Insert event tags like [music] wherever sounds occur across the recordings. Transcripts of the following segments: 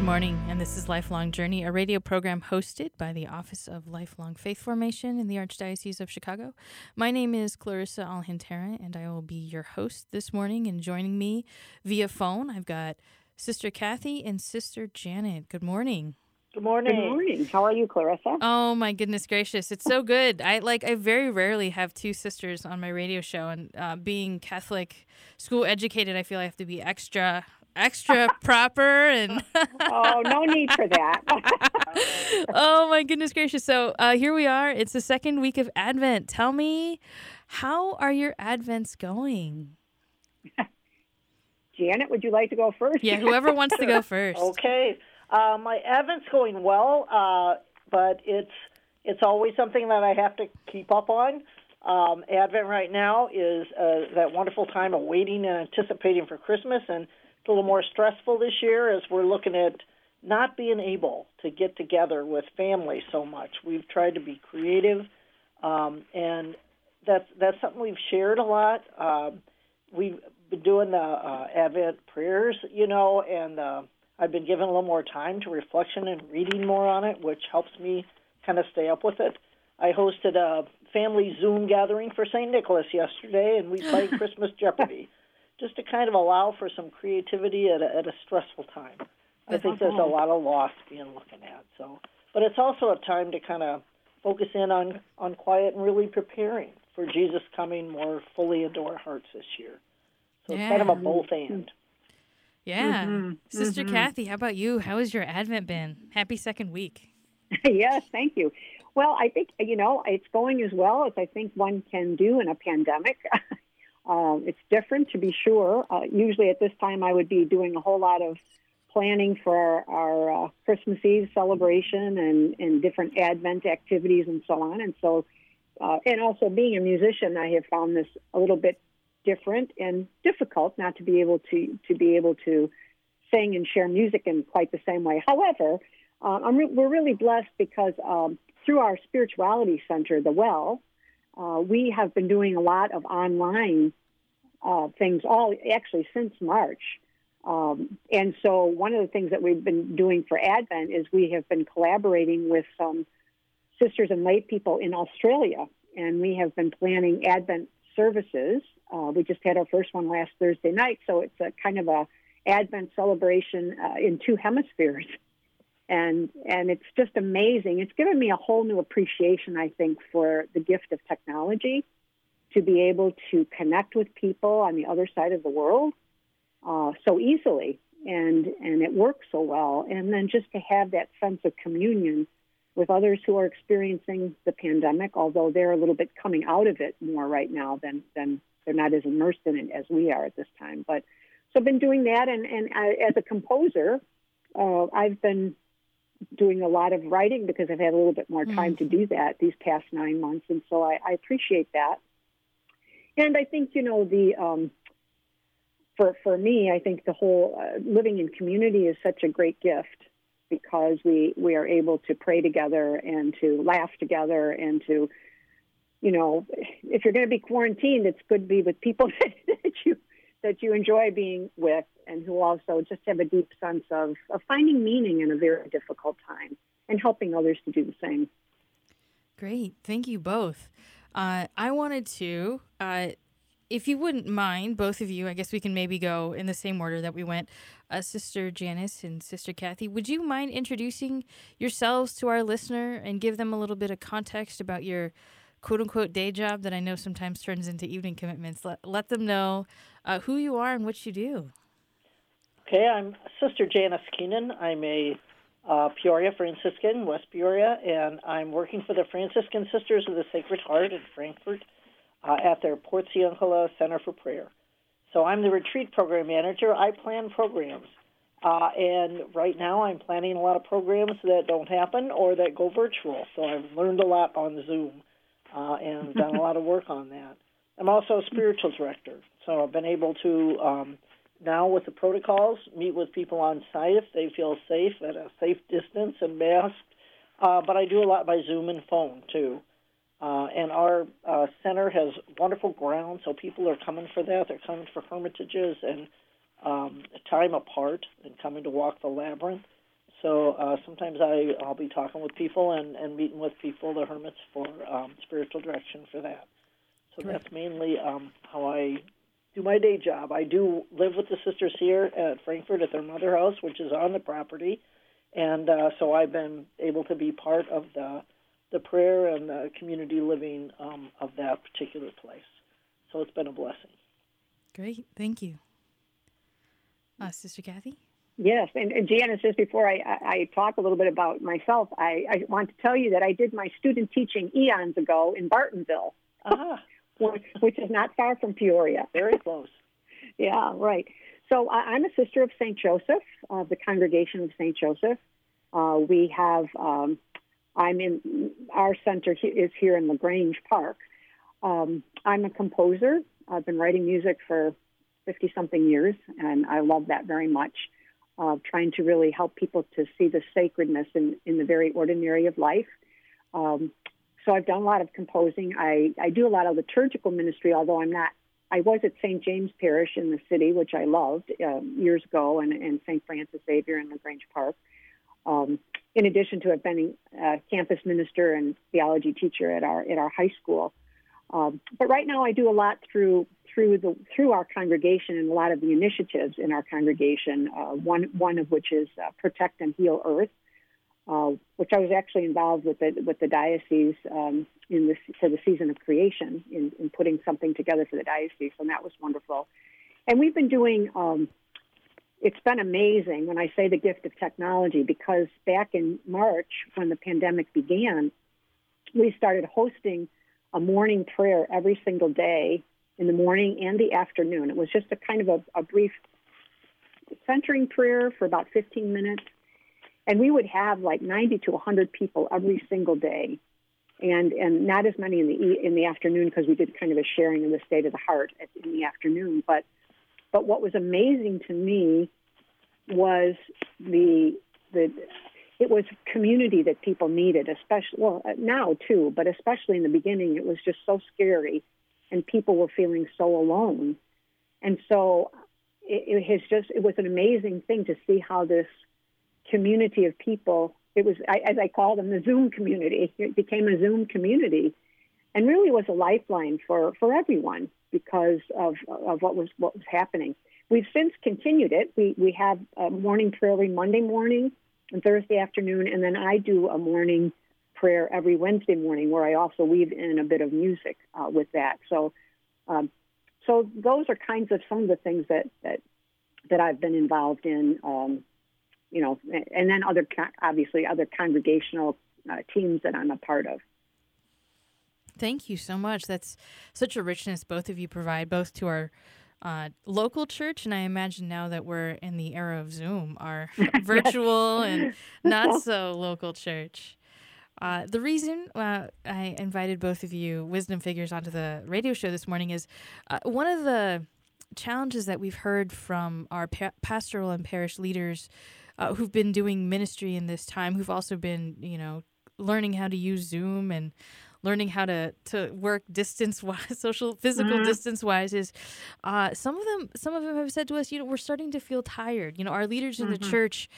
Good morning, and this is Lifelong Journey, a radio program hosted by the Office of Lifelong Faith Formation in the Archdiocese of Chicago. My name is Clarissa Alhantera, and I will be your host this morning. And joining me via phone, I've got Sister Kathy and Sister Janet. Good morning. Good morning. Good morning. How are you, Clarissa? Oh my goodness gracious, it's so good. I like. I very rarely have two sisters on my radio show, and uh, being Catholic school educated, I feel I have to be extra extra proper and [laughs] oh no need for that. [laughs] Oh my goodness gracious. So uh, here we are. It's the second week of advent. Tell me how are your advents going? [laughs] Janet would you like to go first? Yeah whoever wants to go first. Okay. Uh, my advent's going well uh, but it's it's always something that i have to keep up on. Um, advent right now is uh, that wonderful time of waiting and anticipating for christmas and it's a little more stressful this year as we're looking at not being able to get together with family so much. We've tried to be creative, um, and that's that's something we've shared a lot. Um, we've been doing the uh, Advent prayers, you know, and uh, I've been given a little more time to reflection and reading more on it, which helps me kind of stay up with it. I hosted a family Zoom gathering for St. Nicholas yesterday, and we played [laughs] Christmas Jeopardy just to kind of allow for some creativity at a, at a stressful time. I think there's a lot of loss being looking at. So, but it's also a time to kind of focus in on on quiet and really preparing for Jesus coming more fully into our hearts this year. So yeah. it's kind of a both and. Yeah, mm-hmm. Sister mm-hmm. Kathy, how about you? How has your Advent been? Happy second week. [laughs] yes, thank you. Well, I think you know it's going as well as I think one can do in a pandemic. [laughs] Um, it's different to be sure. Uh, usually at this time, I would be doing a whole lot of planning for our, our uh, Christmas Eve celebration and, and different Advent activities and so on. And so, uh, and also being a musician, I have found this a little bit different and difficult not to be able to to be able to sing and share music in quite the same way. However, uh, re- we're really blessed because um, through our spirituality center, the Well, uh, we have been doing a lot of online uh, things all actually since March. Um, and so one of the things that we've been doing for Advent is we have been collaborating with some sisters and lay people in Australia, and we have been planning Advent services. Uh, we just had our first one last Thursday night, so it's a kind of a Advent celebration uh, in two hemispheres, [laughs] and and it's just amazing. It's given me a whole new appreciation, I think, for the gift of technology to be able to connect with people on the other side of the world uh, so easily. And and it works so well. And then just to have that sense of communion with others who are experiencing the pandemic although they're a little bit coming out of it more right now than than they're not as immersed in it as we are at this time. But so I've been doing that. And and I, as a composer uh, I've been doing a lot of writing because I've had a little bit more time mm-hmm. to do that these past nine months and so I, I appreciate that and I think you know the um, for for me, I think the whole uh, living in community is such a great gift because we we are able to pray together and to laugh together and to you know if you're going to be quarantined, it's good to be with people [laughs] that you that you enjoy being with and who also just have a deep sense of, of finding meaning in a very difficult time and helping others to do the same. Great. Thank you both. Uh, I wanted to, uh, if you wouldn't mind, both of you, I guess we can maybe go in the same order that we went. Uh, Sister Janice and Sister Kathy, would you mind introducing yourselves to our listener and give them a little bit of context about your quote unquote day job that I know sometimes turns into evening commitments? Let, let them know uh, who you are and what you do. Okay, I'm Sister Janice Keenan. I'm a uh, Peoria Franciscan, West Peoria, and I'm working for the Franciscan Sisters of the Sacred Heart in Frankfort uh, at their Porciuncula Center for Prayer. So I'm the retreat program manager. I plan programs. Uh, and right now I'm planning a lot of programs that don't happen or that go virtual. So I've learned a lot on Zoom uh, and done a lot of work on that. I'm also a spiritual director. So I've been able to um, now with the protocols meet with people on site if they feel safe at a safe distance and masked. Uh, but I do a lot by Zoom and phone too. Uh, and our uh, center has wonderful grounds, so people are coming for that. They're coming for hermitages and um, time apart and coming to walk the labyrinth. So uh, sometimes I, I'll be talking with people and, and meeting with people, the hermits, for um, spiritual direction for that. So Great. that's mainly um, how I do my day job. I do live with the sisters here at Frankfort at their mother house, which is on the property, and uh, so I've been able to be part of the the prayer and the community living um, of that particular place. So it's been a blessing. Great. Thank you. Uh, Sister Kathy? Yes, and, and Janice, just before I, I, I talk a little bit about myself, I, I want to tell you that I did my student teaching eons ago in Bartonville, [laughs] Ah, which, is not far from Peoria. very close. [laughs] Yeah, right. So I, I'm a sister of St. Joseph, of the Congregation of St. Joseph. Uh, we have, um, I'm in, our center is here in LaGrange Park. Um, I'm a composer. I've been writing music for 50 something years, and I love that very much. Uh, trying to really help people to see the sacredness in, in the very ordinary of life. Um, so I've done a lot of composing. I, I do a lot of liturgical ministry, although I'm not I was at St. James Parish in the city, which I loved um, years ago, and, and St. Francis Xavier in LaGrange Park. Um, in addition to been a campus minister and theology teacher at our at our high school, um, but right now I do a lot through through the through our congregation and a lot of the initiatives in our congregation. Uh, one one of which is uh, Protect and Heal Earth, uh, which I was actually involved with the with the diocese um, in this for the season of creation in, in putting something together for the diocese, and that was wonderful. And we've been doing. Um, it's been amazing when I say the gift of technology because back in March when the pandemic began, we started hosting a morning prayer every single day in the morning and the afternoon. It was just a kind of a, a brief centering prayer for about 15 minutes. And we would have like 90 to 100 people every single day. And, and not as many in the in the afternoon because we did kind of a sharing of the state of the heart at, in the afternoon. But but what was amazing to me was the the it was community that people needed, especially well uh, now too, but especially in the beginning, it was just so scary, and people were feeling so alone, and so it, it has just it was an amazing thing to see how this community of people it was I, as I call them the Zoom community it became a Zoom community, and really was a lifeline for for everyone because of of what was what was happening. We've since continued it. We we have morning prayer every Monday morning and Thursday afternoon, and then I do a morning prayer every Wednesday morning, where I also weave in a bit of music uh, with that. So, um, so those are kinds of some of the things that that that I've been involved in. Um, you know, and then other obviously other congregational uh, teams that I'm a part of. Thank you so much. That's such a richness both of you provide, both to our uh, local church, and I imagine now that we're in the era of Zoom, our [laughs] virtual and not [laughs] so local church. Uh, the reason uh, I invited both of you wisdom figures onto the radio show this morning is uh, one of the challenges that we've heard from our pa- pastoral and parish leaders uh, who've been doing ministry in this time, who've also been, you know, learning how to use Zoom and learning how to to work distance [laughs] wise social physical Mhm. distance wise is uh, some of them some of them have said to us you know we're starting to feel tired you know our leaders in the Mhm. church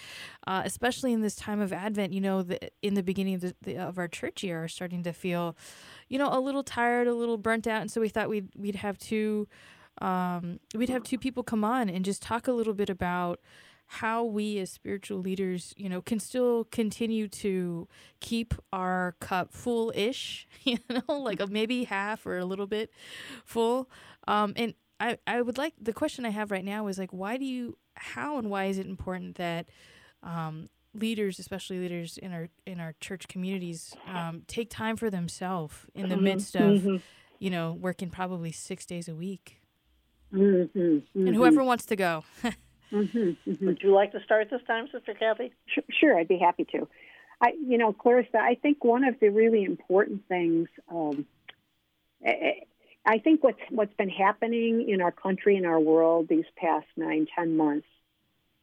uh, especially in this time of advent you know the, in the beginning of the, the of our church year are starting to feel you know a little tired a little burnt out and so we thought we'd we'd have two um, we'd have two people come on and just talk a little bit about how we as spiritual leaders, you know, can still continue to keep our cup full-ish, [laughs] you know, like maybe half or a little bit full. Um, and I, I would like the question I have right now is like, why do you, how and why is it important that um, leaders, especially leaders in our in our church communities, um, take time for themselves in the Mm-hmm. midst of, you know, working probably six days a week, Mm-hmm. and whoever wants to go. [laughs] Would you like to start this time, Sister Kathy? Sure, sure, I'd be happy to. I, you know, Clarissa, I think one of the really important things, um, I, I think what's what's been happening in our country and our world these past nine, ten months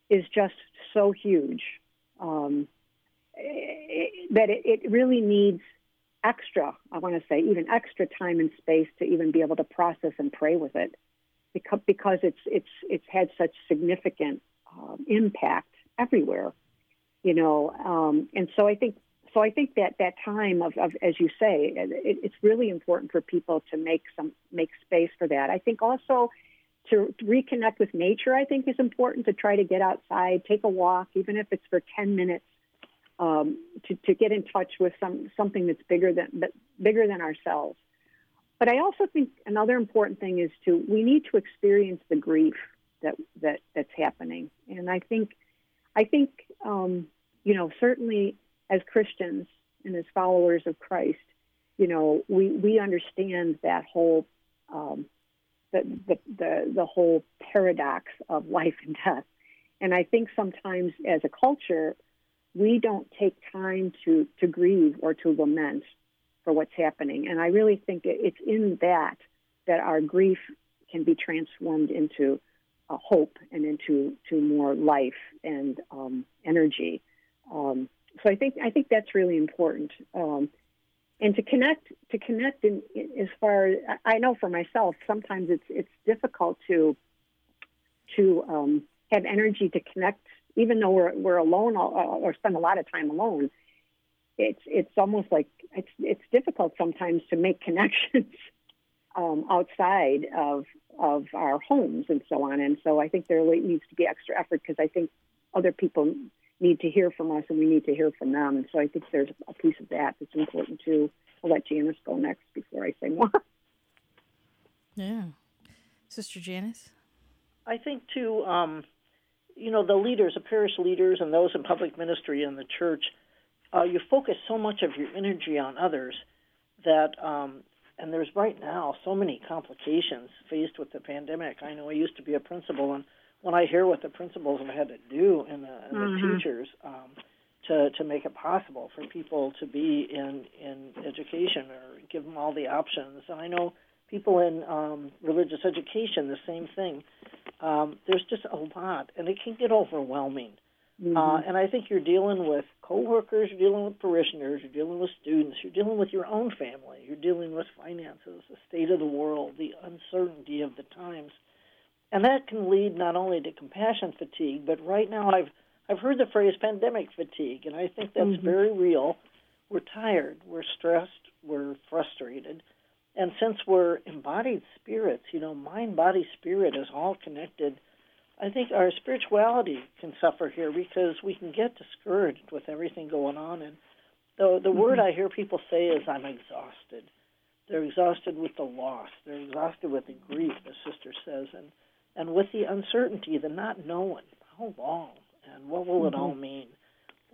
is just so huge um, eh, that it, it really needs extra. I want to say even extra time and space to even be able to process and pray with it, because it's it's it's had such significant um, impact everywhere you know um, and so i think so i think that that time of, of as you say it, it's really important for people to make some make space for that. I think also to reconnect with nature i think is important to try to get outside take a walk even if it's for 10 minutes um, to, to get in touch with some something that's bigger than bigger than ourselves but i also think another important thing is to we need to experience the grief that that that's happening and i think I think, um, you know, certainly as Christians and as followers of Christ, you know, we, we understand that whole um, the, the the the whole paradox of life and death. And I think sometimes as a culture, we don't take time to to grieve or to lament for what's happening. And I really think it's in that that our grief can be transformed into uh, hope and into to more life and um, energy. Um, so I think I think that's really important. Um, and to connect to connect in, in, as far as I know for myself, sometimes it's it's difficult to to um, have energy to connect, even though we're we're alone or, or spend a lot of time alone. It's it's almost like it's it's difficult sometimes to make [laughs] connections um, outside of of our homes and so on. And so I think there needs to be extra effort because I think other people need to hear from us and we need to hear from them. And so I think there's a piece of that that's important too. I'll let Janice go next before I say more. [laughs] Yeah. Sister Janice? I think too, um, you know, the leaders, the parish leaders, and those in public ministry in the church, uh, you focus so much of your energy on others that, um, and there's right now so many complications faced with the pandemic. I know I used to be a principal, and when I hear what the principals have had to do and the, and the Mhm. teachers um, to to make it possible for people to be in in education or give them all the options, and I know people in um, religious education, the same thing. Um, there's just a lot, and it can get overwhelming. Uh, and I think you're dealing with coworkers, you're dealing with parishioners, you're dealing with students, you're dealing with your own family, you're dealing with finances, the state of the world, the uncertainty of the times, and that can lead not only to compassion fatigue, but right now I've I've heard the phrase pandemic fatigue, and I think that's Mhm. very real. We're tired, we're stressed, we're frustrated, and since we're embodied spirits, you know, mind, body, spirit is all connected. I think our spirituality can suffer here because we can get discouraged with everything going on. And the the word mm-hmm. I hear people say is, "I'm exhausted." They're exhausted with the loss. They're exhausted with the grief, the sister says, and and with the uncertainty, the not knowing how long and what will it all mm-hmm. mean.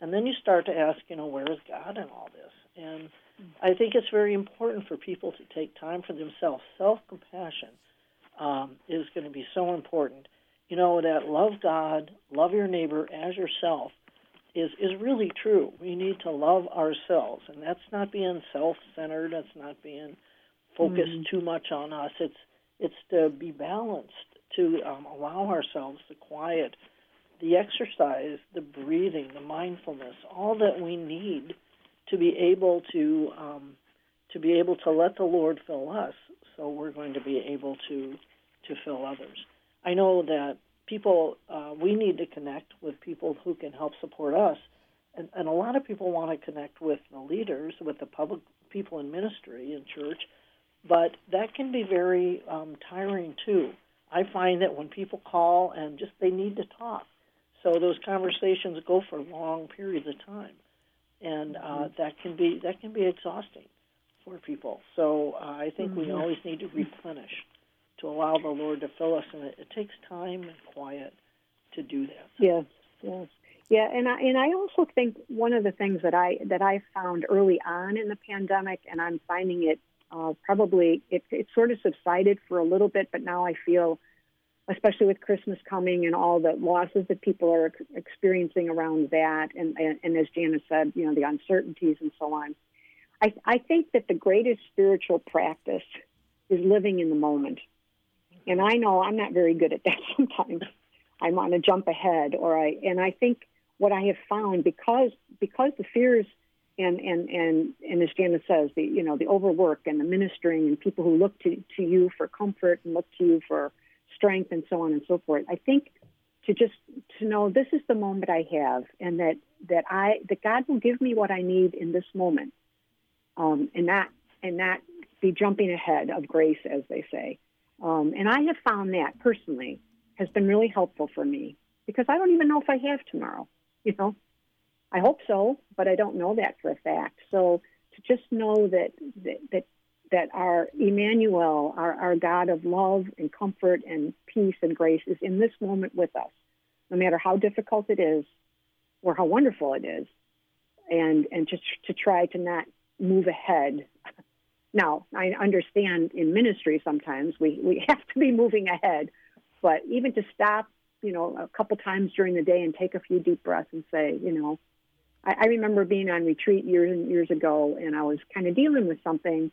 And then you start to ask, you know, where is God in all this? And mm. I think it's very important for people to take time for themselves. Self compassion um, is going to be so important. You know that love God, love your neighbor as yourself is is really true. We need to love ourselves, and that's not being self-centered. That's not being focused too much on us. It's it's to be balanced, to um, allow ourselves the quiet, the exercise, the breathing, the mindfulness, all that we need to be able to um, to be able to let the Lord fill us. So we're going to be able to to fill others. I know that people uh, we need to connect with people who can help support us, and, and a lot of people want to connect with the leaders, with the public people in ministry in church, but that can be very um, tiring too. I find that when people call and just they need to talk, so those conversations go for long periods of time, and uh, that can be that can be exhausting for people. So uh, I think we always need to replenish to allow the Lord to fill us, and it, it takes time and quiet to do that. Yes, yes. Yeah, and I and I also think one of the things that I that I found early on in the pandemic, and I'm finding it uh, probably it, it sort of subsided for a little bit, but now I feel, especially with Christmas coming and all the losses that people are experiencing around that, and and, and as Janice said, you know the uncertainties and so on. I I think that the greatest spiritual practice is living in the moment, and I know I'm not very good at that [laughs] sometimes. I want to jump ahead, or I and I think what I have found because because the fears and and and and as Janice says, the you know the overwork and the ministering and people who look to to you for comfort and look to you for strength and so on and so forth. I think to just to know this is the moment I have and that that I that God will give me what I need in this moment, um, and not and not be jumping ahead of grace as they say. Um, and I have found that personally has been really helpful for me because I don't even know if I have tomorrow you know, I hope so, but I don't know that for a fact. So to just know that that that, that our Emmanuel, our, our God of love and comfort and peace and grace, is in this moment with us, no matter how difficult it is or how wonderful it is, and and just to try to not move ahead. Now, I understand in ministry sometimes we, we [laughs] have to be moving ahead, but even to stop you know, a couple times during the day and take a few deep breaths and say, you know, I, I remember being on retreat years and years ago, and I was kind of dealing with something.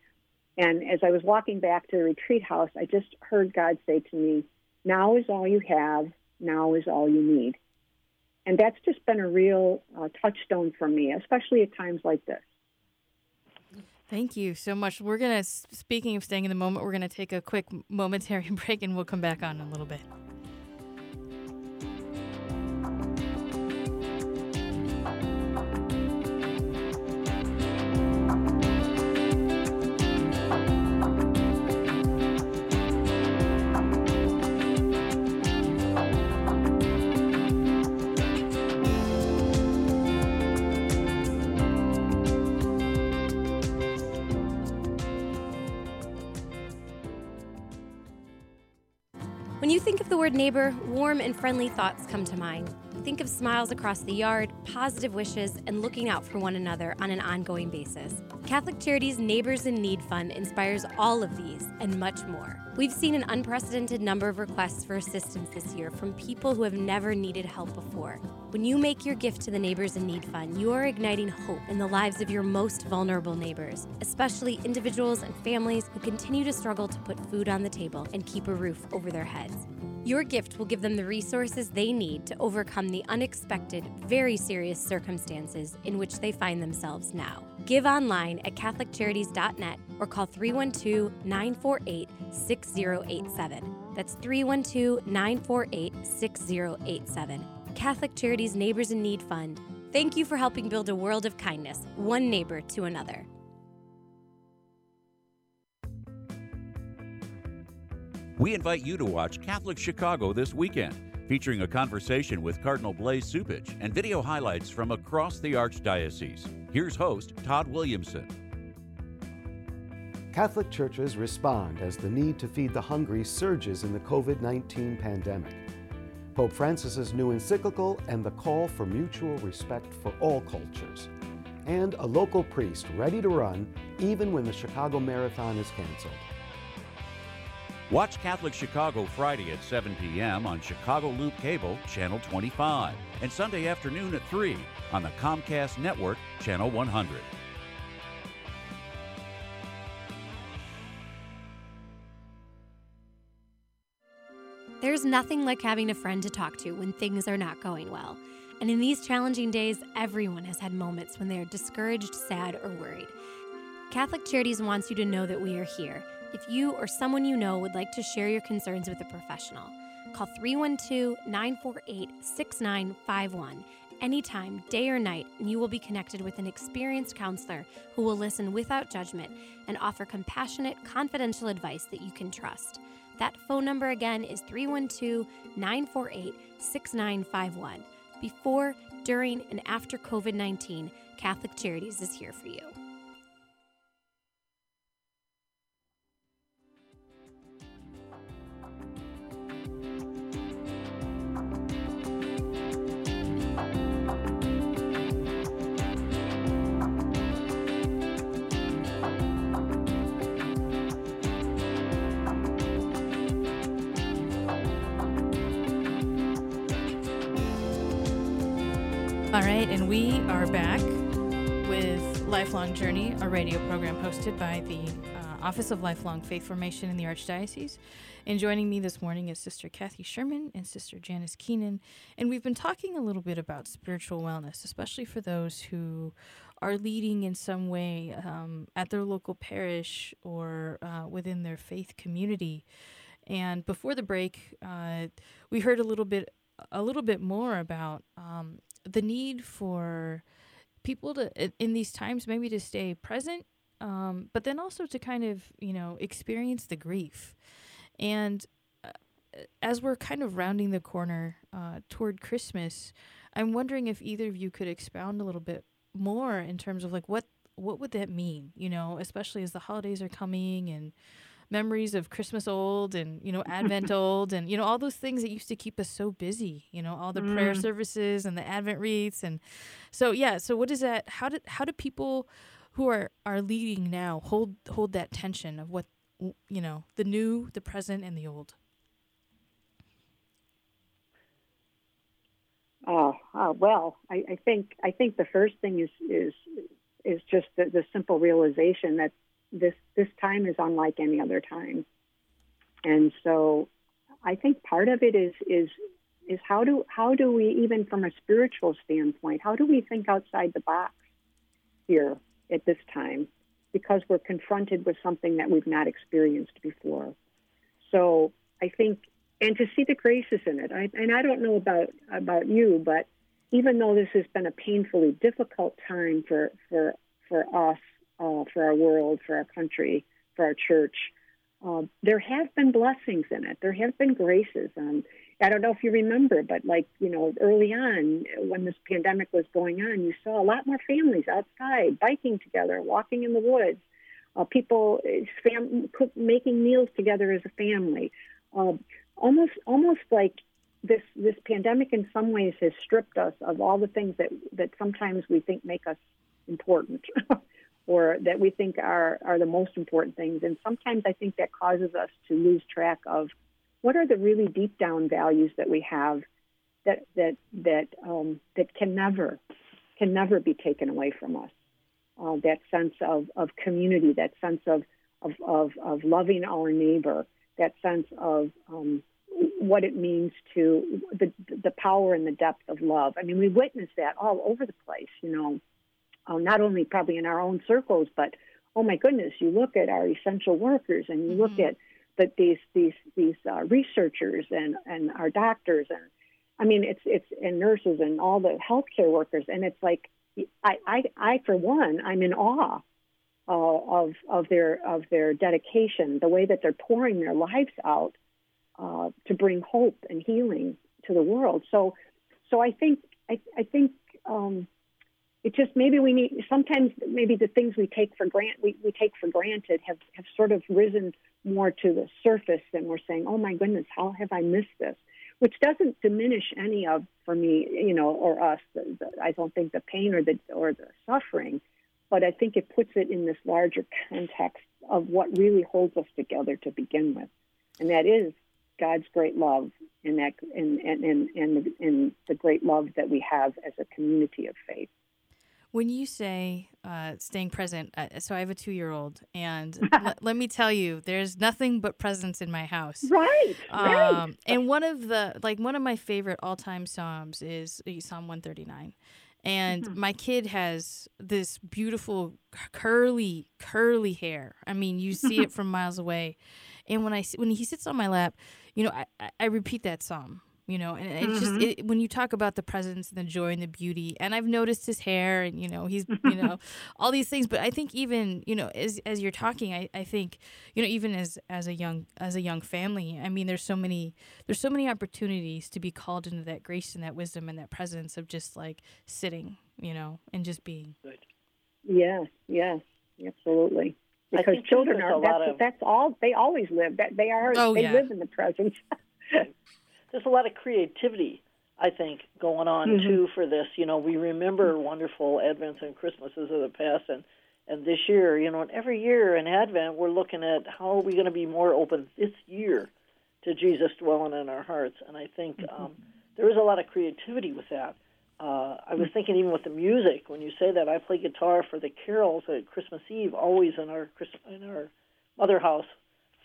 And as I was walking back to the retreat house, I just heard God say to me, Now is all you have, now is all you need. And that's just been a real uh, touchstone for me, especially at times like this. Thank you so much. We're going to, speaking of staying in the moment, we're going to take a quick momentary [laughs] break and we'll come back on in a little bit. Neighbor, warm and friendly thoughts come to mind. Think of smiles across the yard, positive wishes, and looking out for one another on an ongoing basis. Catholic Charities Neighbors in Need Fund inspires all of these and much more. We've seen an unprecedented number of requests for assistance this year from people who have never needed help before. When you make your gift to the Neighbors in Need Fund, you are igniting hope in the lives of your most vulnerable neighbors, especially individuals and families who continue to struggle to put food on the table and keep a roof over their heads. Your gift will give them the resources they need to overcome the unexpected, very serious circumstances in which they find themselves now. Give online at CatholicCharities.net or call 312 948 6087. That's 312 948 6087. Catholic Charities Neighbors in Need Fund. Thank you for helping build a world of kindness, one neighbor to another. We invite you to watch Catholic Chicago this weekend, featuring a conversation with Cardinal Blase Cupich and video highlights from across the Archdiocese. Here's host Todd Williamson. Catholic churches respond as the need to feed the hungry surges in the COVID 19 pandemic. Pope Francis's new encyclical and the call for mutual respect for all cultures. And a local priest ready to run even when the Chicago Marathon is canceled. Watch Catholic Chicago Friday at 7 p.m. on Chicago Loop Cable, Channel 25, and Sunday afternoon at 3 on the Comcast Network, Channel 100. There's nothing like having a friend to talk to when things are not going well. And in these challenging days, everyone has had moments when they are discouraged, sad, or worried. Catholic Charities wants you to know that we are here if you or someone you know would like to share your concerns with a professional. Call 312 948 6951 anytime, day or night, and you will be connected with an experienced counselor who will listen without judgment and offer compassionate, confidential advice that you can trust. That phone number again is 312 948 6951. Before, during, and after COVID 19, Catholic Charities is here for you. We are back with Lifelong Journey, a radio program hosted by the uh, Office of Lifelong Faith Formation in the Archdiocese. And joining me this morning is Sister Kathy Sherman and Sister Janice Keenan. And we've been talking a little bit about spiritual wellness, especially for those who are leading in some way um, at their local parish or uh, within their faith community. And before the break, uh, we heard a little bit a little bit more about um, the need for people to in these times maybe to stay present um, but then also to kind of you know experience the grief. And uh, as we're kind of rounding the corner uh, toward christmas i'm wondering if either of you could expound a little bit more in terms of like what what would that mean you know especially as the holidays are coming and memories of Christmas old and you know Advent [laughs] old and you know all those things that used to keep us so busy. You know all the mm. prayer services and the Advent wreaths and so yeah. So what is that? How did how do people who are are leading now hold hold that tension of what you know the new, the present, and the old? Oh, uh, well, I, I think I think the first thing is is is just the, the simple realization that this this time is unlike any other time. And so I think part of it is is is how do how do we even from a spiritual standpoint, how do we think outside the box here at this time? Because we're confronted with something that we've not experienced before. So I think and to see the graces in it. I, and I don't know about about you, but even though this has been a painfully difficult time for for for us uh, for our world, for our country, for our church. Uh, there have been blessings in it. There have been graces. Um, I don't know if you remember, but like, you know, early on when this pandemic was going on, you saw a lot more families outside biking together, walking in the woods, uh, people fam- cook, making meals together as a family. Uh, almost, almost like this this pandemic in some ways has stripped us of all the things that that sometimes we think make us important. [laughs] or that we think are, are the most important things. And sometimes I think that causes us to lose track of what are the really deep down values that we have that that that um, that can never can never be taken away from us. Uh, that sense of, of community, that sense of, of, of, of loving our neighbor, that sense of um, what it means to the, the power and the depth of love. I mean, we witness that all over the place, you know uh, not only probably in our own circles, but oh my goodness, you look at our essential workers and you mm-hmm. look at the, these these these uh, researchers and and our doctors and I mean it's it's and nurses and all the healthcare workers and it's like I I, I for one I'm in awe uh, of of their of their dedication, the way that they're pouring their lives out uh, to bring hope and healing to the world. So so I think I I think um, it just maybe we need sometimes maybe the things we take for grant we, we take for granted have, have sort of risen more to the surface and we're saying oh my goodness how have i missed this? Which doesn't diminish any of for me you know or us the, the, i don't think the pain or the or the suffering but i think it puts it in this larger context of what really holds us together to begin with. And that is god's great love and that and and and, and, and the great love that we have as a community of faith when you say uh, staying present, uh, so I have a two year old, and [laughs] l- let me tell you, there's nothing but presents in my house. Right. Um, right. And one of the, like, one of my favorite all time Psalms is uh, Psalm 139. And mm-hmm. my kid has this beautiful curly, curly hair. I mean, you see it [laughs] from miles away. And when I when he sits on my lap, you know, I, I repeat that psalm you know and it's mm-hmm. just it, when you talk about the presence and the joy and the beauty and i've noticed his hair and you know he's you know [laughs] all these things but i think even you know as as you're talking i i think you know even as as a young as a young family i mean there's so many there's so many opportunities to be called into that grace and that wisdom and that presence of just like sitting you know and just being. Yes yes absolutely. Because children are that's, of... that's all they always live that they are oh, they yeah. live in the presence there's a lot of creativity, I think, going on mm-hmm. too for this. You know, we remember wonderful Advents and Christmases of the past, and and this year, you know, and every year in Advent, we're looking at how are we going to be more open this year to Jesus dwelling in our hearts. And I think mm-hmm. um, there is a lot of creativity with that. uh, I was thinking even with the music when you say that I play guitar for the carols at Christmas Eve always in our Christ- in our mother house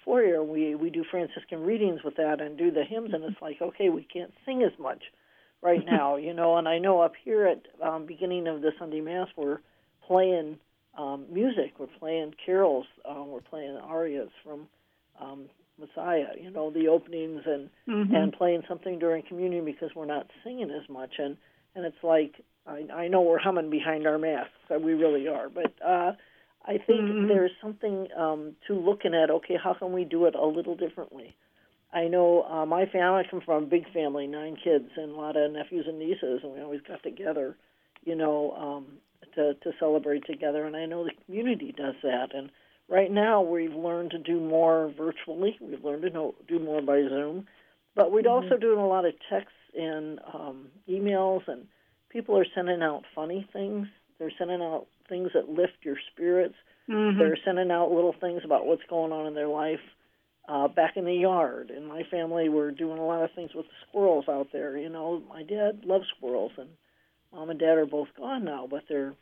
foyer we we do Franciscan readings with that and do the hymns and it's like okay we can't sing as much right [laughs] now you know and I know up here at um, beginning of the Sunday Mass we're playing um, music we're playing carols um, we're playing arias from um, Messiah you know the openings and Mm-hmm. and playing something during communion because we're not singing as much and and it's like I, I know we're humming behind our masks, so we really are. But uh, I think Mhm. there's something um, to looking at. Okay, how can we do it a little differently? I know uh, my family I come from a big family, nine kids, and a lot of nephews and nieces, and we always got together, you know, um, to to celebrate together. And I know the community does that. And right now, we've learned to do more virtually. We've learned to know, do more by Zoom, but we're also doing a lot of texts and um, emails, and people are sending out funny things. They're sending out things that lift your spirits. Mhm. They're sending out little things about what's going on in their life uh, back in the yard. In my family, we're doing a lot of things with the squirrels out there. You know, my dad loves squirrels, and mom and dad are both gone now, but they're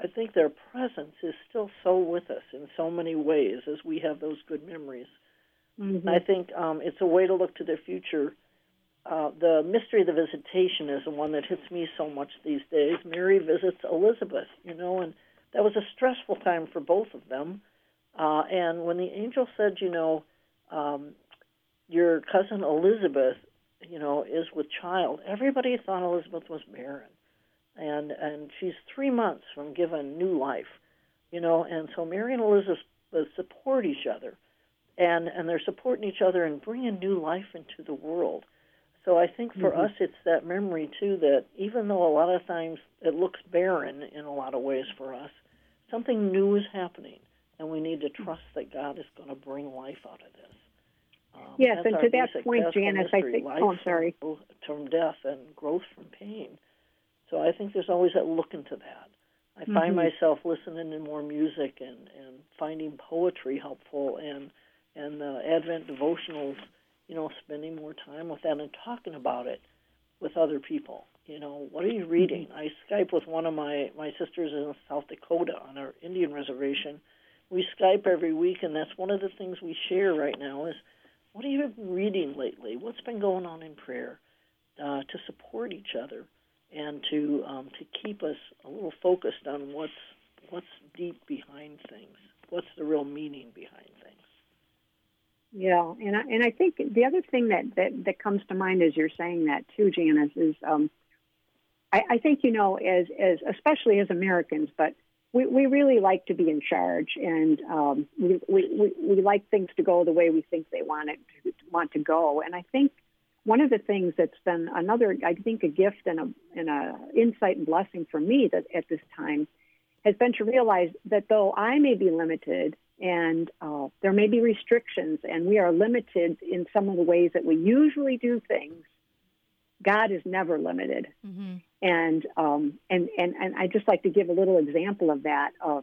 I think their presence is still so with us in so many ways as we have those good memories. Mhm. I think um, it's a way to look to the future. Uh, the mystery of the visitation is the one that hits me so much these days. Mary visits Elizabeth, you know, and that was a stressful time for both of them. Uh, and when the angel said, you know, um, your cousin Elizabeth, you know, is with child, everybody thought Elizabeth was barren, and and she's three months from giving new life, you know, and so Mary and Elizabeth support each other and and they're supporting each other and bringing new life into the world. So I think for us, it's that memory too that even though a lot of times it looks barren in a lot of ways for us, something new is happening, and we need to trust that God is going to bring life out of this. Um, Yes, and to that point, Janice, I think- life oh, I'm sorry. From, death and growth from pain. So I think there's always that look into that. I find Mhm. myself listening to more music and, and finding poetry helpful and and uh, Advent devotionals, you know, spending more time with that and talking about it with other people. You know, what are you reading? I Skype with one of my my sisters in South Dakota on our Indian reservation. We Skype every week, and that's one of the things we share right now is what are you reading lately? What's been going on in prayer uh, to support each other and to um, to keep us a little focused on what's what's deep behind things, what's the real meaning behind. Yeah, and I, and I think the other thing that, that, that comes to mind as you're saying that too, Janice, is um, I, I think you know as as especially as Americans, but we, we really like to be in charge, and um, we, we, we like things to go the way we think they want it to, want to go. And I think one of the things that's been another, I think, a gift and a and a insight and blessing for me that at this time has been to realize that though I may be limited and uh, there may be restrictions, and we are limited in some of the ways that we usually do things. God is never limited, Mm-hmm. and um, and and and I just like to give a little example of that. Uh,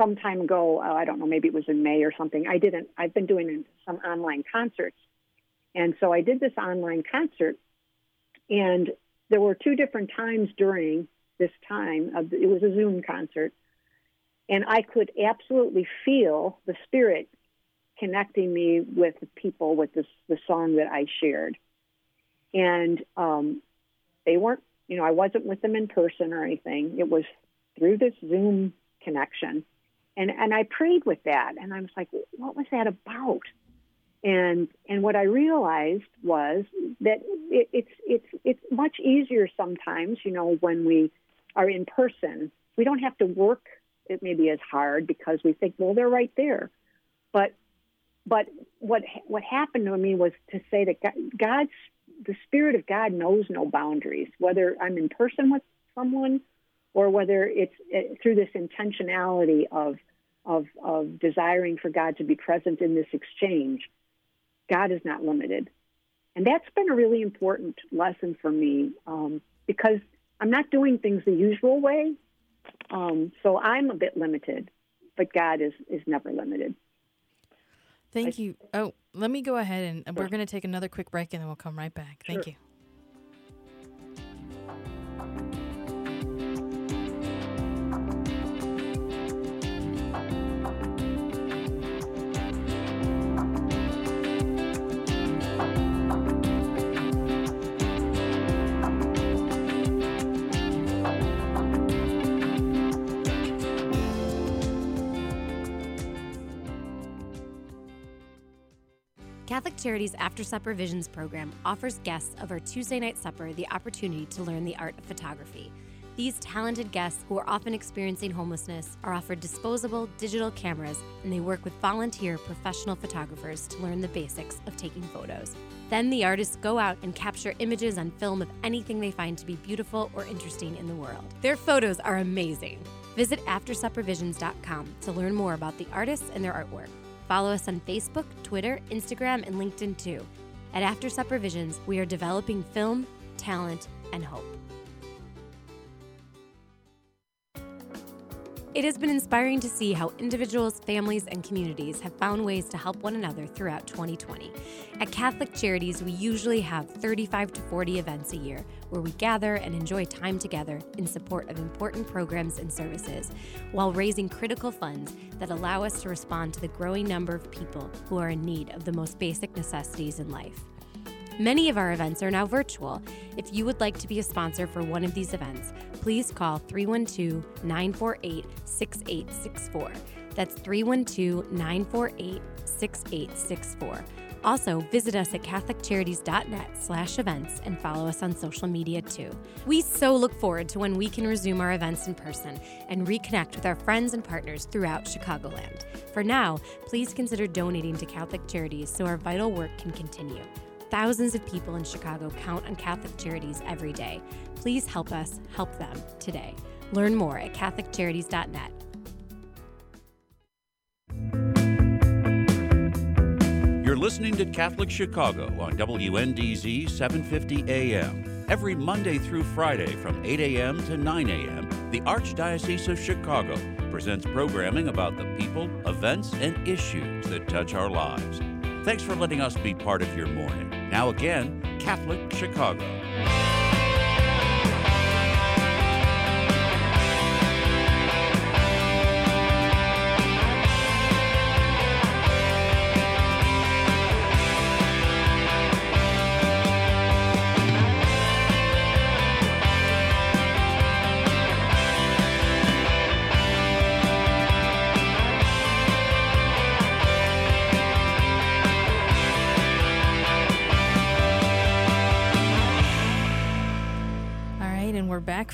some time ago, uh, I don't know, maybe it was in May or something. I didn't. I've been doing some online concerts, and so I did this online concert, and there were two different times during this time. Of, it was a Zoom concert, and I could absolutely feel the spirit connecting me with the people with this the song that I shared, and um, they weren't. You know, I wasn't with them in person or anything. It was through this Zoom connection, and and I prayed with that, and I was like, what was that about? And and what I realized was that it, it's it's it's much easier sometimes. You know, when we are in person, we don't have to work it maybe as hard because we think, well, they're right there. But but what what happened to me was to say that God, God's the Spirit of God knows no boundaries, whether I'm in person with someone or whether it's through this intentionality of of of desiring for God to be present in this exchange. God is not limited, and that's been a really important lesson for me um, because I'm not doing things the usual way. Um, so I'm a bit limited, but God is is never limited. Thank you. Oh, let me go ahead and we're going to take another quick break and then we'll come right back. Thank Sure. you. Catholic Charities After Supper Visions program offers guests of our Tuesday night supper the opportunity to learn the art of photography. These talented guests, who are often experiencing homelessness, are offered disposable digital cameras and they work with volunteer professional photographers to learn the basics of taking photos. Then the artists go out and capture images on film of anything they find to be beautiful or interesting in the world. Their photos are amazing. Visit AfterSupperVisions.com to learn more about the artists and their artwork. Follow us on Facebook, Twitter, Instagram, and LinkedIn too. At After Supper Visions, we are developing film, talent, and hope. It has been inspiring to see how individuals, families, and communities have found ways to help one another throughout 2020. At Catholic Charities, we usually have 35 to 40 events a year where we gather and enjoy time together in support of important programs and services, while raising critical funds that allow us to respond to the growing number of people who are in need of the most basic necessities in life. Many of our events are now virtual. If you would like to be a sponsor for one of these events, please call 312 948 6864. That's 312 948 6864. Also, visit us at catholiccharities.net slash events and follow us on social media too. We so look forward to when we can resume our events in person and reconnect with our friends and partners throughout Chicagoland. For now, please consider donating to Catholic Charities so our vital work can continue. Thousands of people in Chicago count on Catholic Charities every day. Please help us help them today. Learn more at CatholicCharities.net. You're listening to Catholic Chicago on WNDZ 750 AM. Every Monday through Friday from 8 a.m. to 9 a.m., the Archdiocese of Chicago presents programming about the people, events, and issues that touch our lives. Thanks for letting us be part of your morning. Now, again, Catholic Chicago.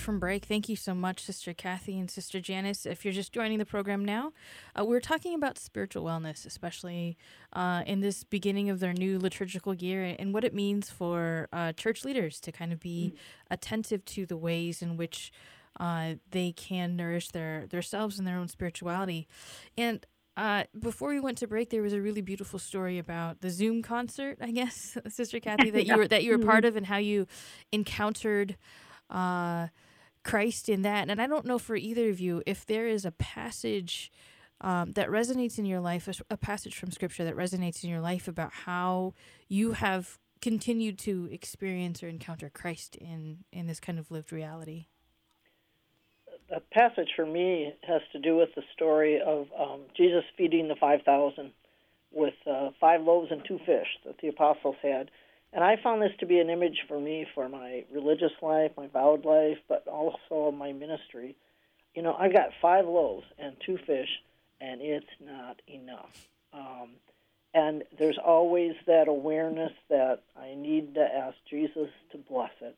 From break. Thank you so much, Sister Kathy and Sister Janice. If you're just joining the program now, uh, we're talking about spiritual wellness, especially uh, in this beginning of their new liturgical year, and what it means for uh, church leaders to kind of be mm. attentive to the ways in which uh, they can nourish their themselves and their own spirituality. And uh, before we went to break, there was a really beautiful story about the Zoom concert. I guess, [laughs] Sister Kathy, that yeah. you were that you were [laughs] mm-hmm. part of, and how you encountered uh, Christ in that. And I don't know for either of you if there is a passage um, that resonates in your life, a, a passage from Scripture that resonates in your life about how you have continued to experience or encounter Christ in in this kind of lived reality. A passage for me has to do with the story of um, Jesus feeding the five thousand with uh, five loaves and two fish that the apostles had. And I found this to be an image for me for my religious life, my vowed life, but also my ministry. You know, I've got five loaves and two fish, and it's not enough. Um, and there's always that awareness that I need to ask Jesus to bless it.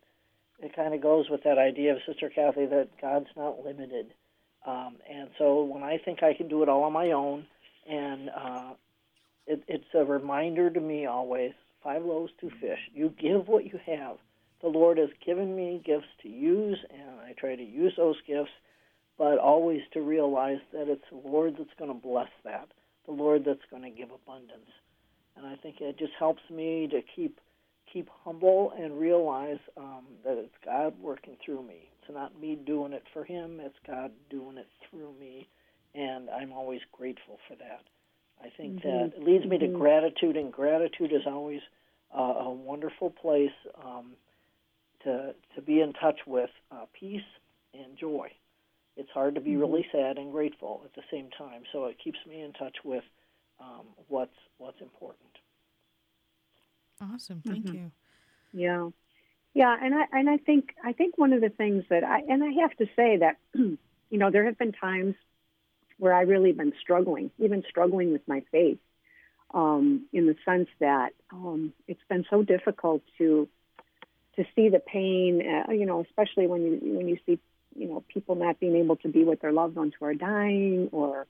It kind of goes with that idea of Sister Kathy that God's not limited. Um, and so when I think I can do it all on my own, and uh, it, it's a reminder to me always five loaves, two fish. You give what you have. The Lord has given me gifts to use, and I try to use those gifts, but always to realize that it's the Lord that's going to bless that, the Lord that's going to give abundance. And I think it just helps me to keep keep humble and realize um, that it's God working through me. It's not me doing it for Him; it's God doing it through me, and I'm always grateful for that. I think mm-hmm. that leads me to mm-hmm. gratitude, and gratitude is always uh, a wonderful place um, to to be in touch with uh, peace and joy. It's hard to be mm-hmm. really sad and grateful at the same time, so it keeps me in touch with um, what's what's important. Awesome, thank mm-hmm. you. Yeah, yeah, and I and I think I think one of the things that I and I have to say that [clears throat] you know there have been times where I really been struggling, even struggling with my faith. um, in the sense that um, it's been so difficult to to see the pain, uh, you know, especially when you when you see you know people not being able to be with their loved ones who are dying, or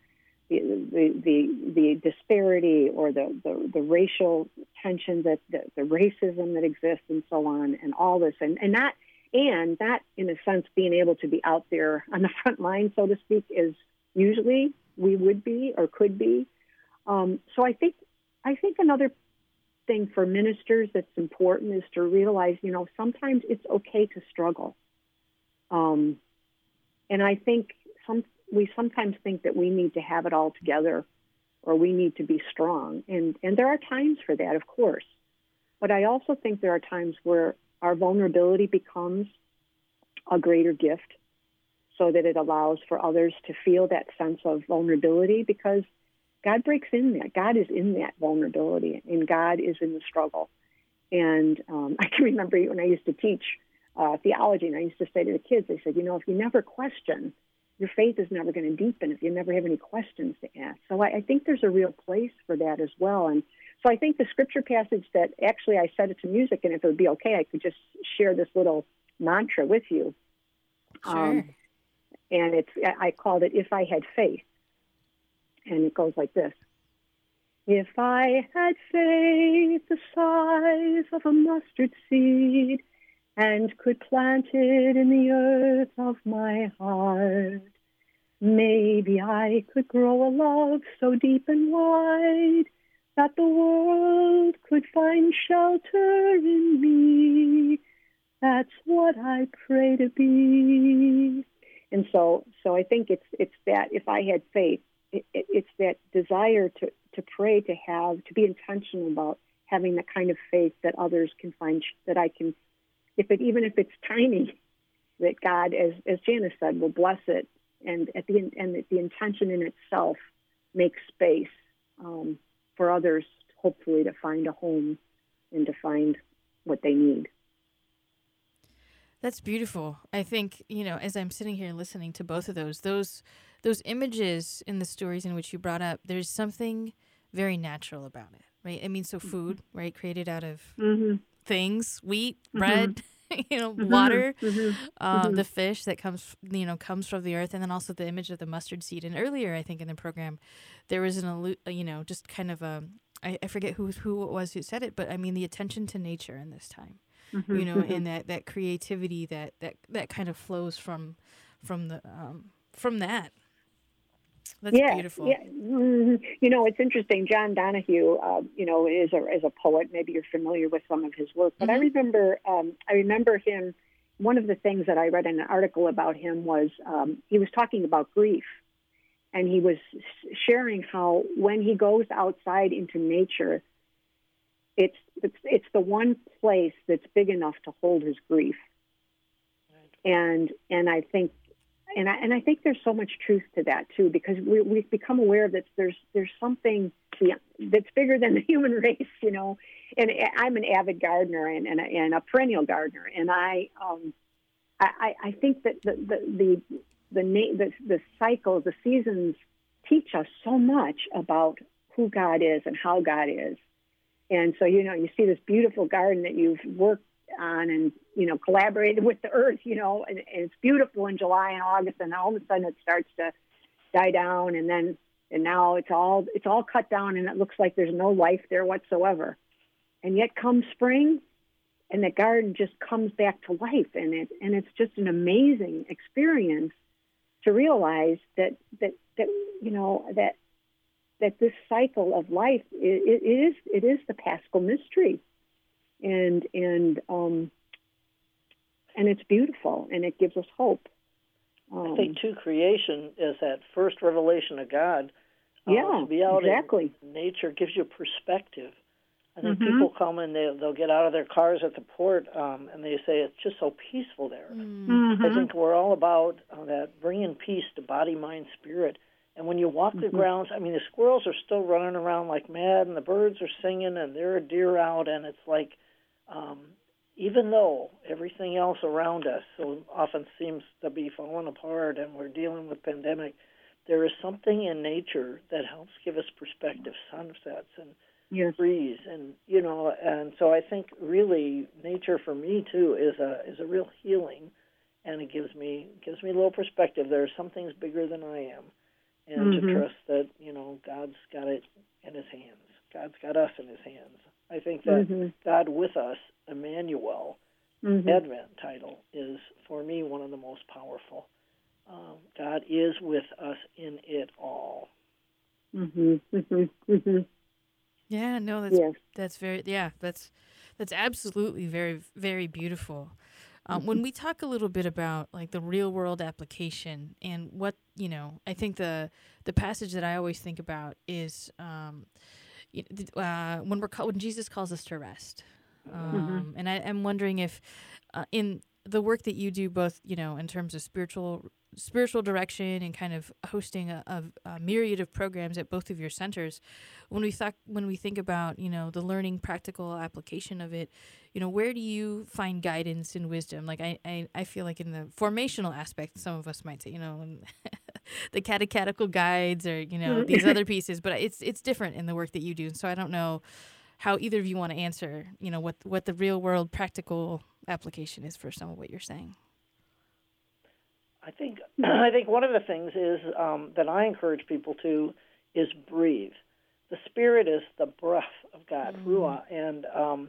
the the the, the disparity, or the, the the racial tension that the, the racism that exists, and so on, and all this, and and that and that in a sense being able to be out there on the front line, so to speak, is usually we would be or could be. Um, so I think I think another thing for ministers that's important is to realize, you know, sometimes it's okay to struggle. Um, and I think some we sometimes think that we need to have it all together or we need to be strong. And and there are times for that, of course. But I also think there are times where our vulnerability becomes a greater gift so that it allows for others to feel that sense of vulnerability because God breaks in that. God is in that vulnerability, and God is in the struggle. And um, [laughs] I can remember when I used to teach uh, theology, and I used to say to the kids, I said, you know, if you never question, your faith is never going to deepen if you never have any questions to ask. So I, I think there's a real place for that as well. And so I think the scripture passage that actually I set it to music, and if it would be okay, I could just share this little mantra with you. Sure. Um, and it's I called it "If I Had Faith." And it goes like this If I had faith the size of a mustard seed and could plant it in the earth of my heart, maybe I could grow a love so deep and wide that the world could find shelter in me. That's what I pray to be. And so, so I think it's it's that if I had faith, it, it, it's that desire to, to pray, to have, to be intentional about having the kind of faith that others can find, that I can, if it, even if it's tiny, that God, as, as Janice said, will bless it. And at the, and the intention in itself makes space um, for others, hopefully, to find a home and to find what they need. That's beautiful. I think, you know, as I'm sitting here listening to both of those, those those images in the stories in which you brought up, there's something very natural about it, right? I mean, so mm-hmm. food, mm-hmm. right, created out of mm-hmm. things, wheat, mm-hmm. bread, [laughs] you know, mm-hmm. water, uh, the fish that comes, you know, comes from the earth, and then also the image of the mustard seed. And earlier, I think in the program, there was an, you know, just kind of a, I, I forget who who it was who said it, but I mean the attention to nature in this time, you know, and that that creativity that that that kind of flows from from the um, from that that's yeah, beautiful. Yeah. Mm-hmm. You know, it's interesting. John Donahue, uh, you know, is a is a poet. Maybe you're familiar with some of his work, but mm-hmm. I remember um, I remember him. One of the things that I read in an article about him was um, he was talking about grief, and he was sharing how when he goes outside into nature, it's it's it's the one place that's big enough to hold his grief. And and I think and I, and I think there's so much truth to that too, because we, we've become aware that there's there's something that's bigger than the [laughs] human race, you know. And I'm an avid gardener and and a, and a perennial gardener, and I um, I, I think that the the the the, the the cycle, the seasons teach us so much about who God is and how God is. And so, you know, you see this beautiful garden that you've worked on and you know collaborated with the earth you know and, and it's beautiful in july and august and all of a sudden it starts to die down and then and now it's all it's all cut down and it looks like there's no life there whatsoever. And yet comes spring and the garden just comes back to life and it and it's just an amazing experience to realize that that that you know that that this cycle of life it, it is it is the paschal mystery and and um, and it's beautiful and it gives us hope. Um, I think too, creation is that first revelation of God. Uh, yeah, to be out exactly. In nature gives you perspective. I think mm-hmm. people come and they they'll get out of their cars at the port um, and they say it's just so peaceful there. Mm-hmm. I think we're all about uh, that bringing peace to body, mind, spirit. And when you walk the mm-hmm. grounds, I mean, the squirrels are still running around like mad, and the birds are singing, and there are deer out, and it's like um, even though everything else around us so often seems to be falling apart and we're dealing with pandemic, there is something in nature that helps give us perspective, sunsets and Yes. breeze, and you know, and so I think really nature for me too is a is a real healing, and it gives me gives me a little perspective. There are some things bigger than I am, and to Mhm. trust that you know God's got it in His hands. God's got us in His hands. I think that Mhm. God with us, Emmanuel, Mhm. Advent title is for me one of the most powerful. Um, God is with us in it all. Mhm. Mhm. Mhm. Yeah, no, that's Yes. that's very yeah, that's that's absolutely very very beautiful. Um, when we talk a little bit about like the real world application and what you know, I think the the passage that I always think about is um, uh, when we're call- when Jesus calls us to rest, um, and I, I'm wondering if uh, in the work that you do, both you know, in terms of spiritual spiritual direction and kind of hosting a, a, a myriad of programs at both of your centers, when we thought when we think about you know the learning practical application of it, you know, where do you find guidance and wisdom? Like I I, I feel like in the formational aspect, some of us might say you know. [laughs] the catechetical guides or you know these other mm-hmm. [laughs] pieces but it's it's different in the work that you do so i don't know how either of you want to answer you know what what the real world practical application is for some of what you're saying I think I think one of the things is um, that I encourage people to is breathe. The spirit is the breath of God, ruah, and um,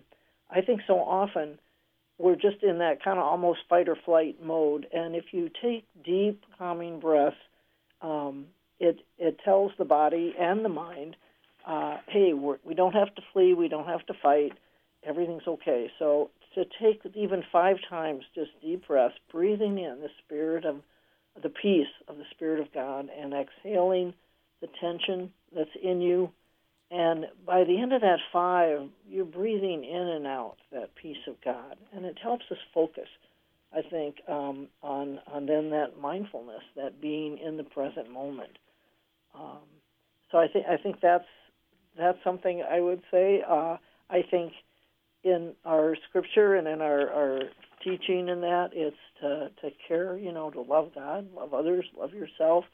I think so often we're just in that kind of almost fight or flight mode. And if you take deep, calming breaths, um, it it tells the body and the mind, uh, hey, we're, we don't have to flee, we don't have to fight, everything's okay. So to take even five times just deep breaths, breathing in the spirit of the peace of the spirit of God, and exhaling the tension that's in you. And by the end of that five, you're breathing in and out that peace of God, and it helps us focus. I think um, on on then that mindfulness, that being in the present moment. Um, so I think I think that's that's something I would say. Uh, I think in our scripture and in our, our teaching in that, it's to, to care, you know, to love God, love others, love yourself.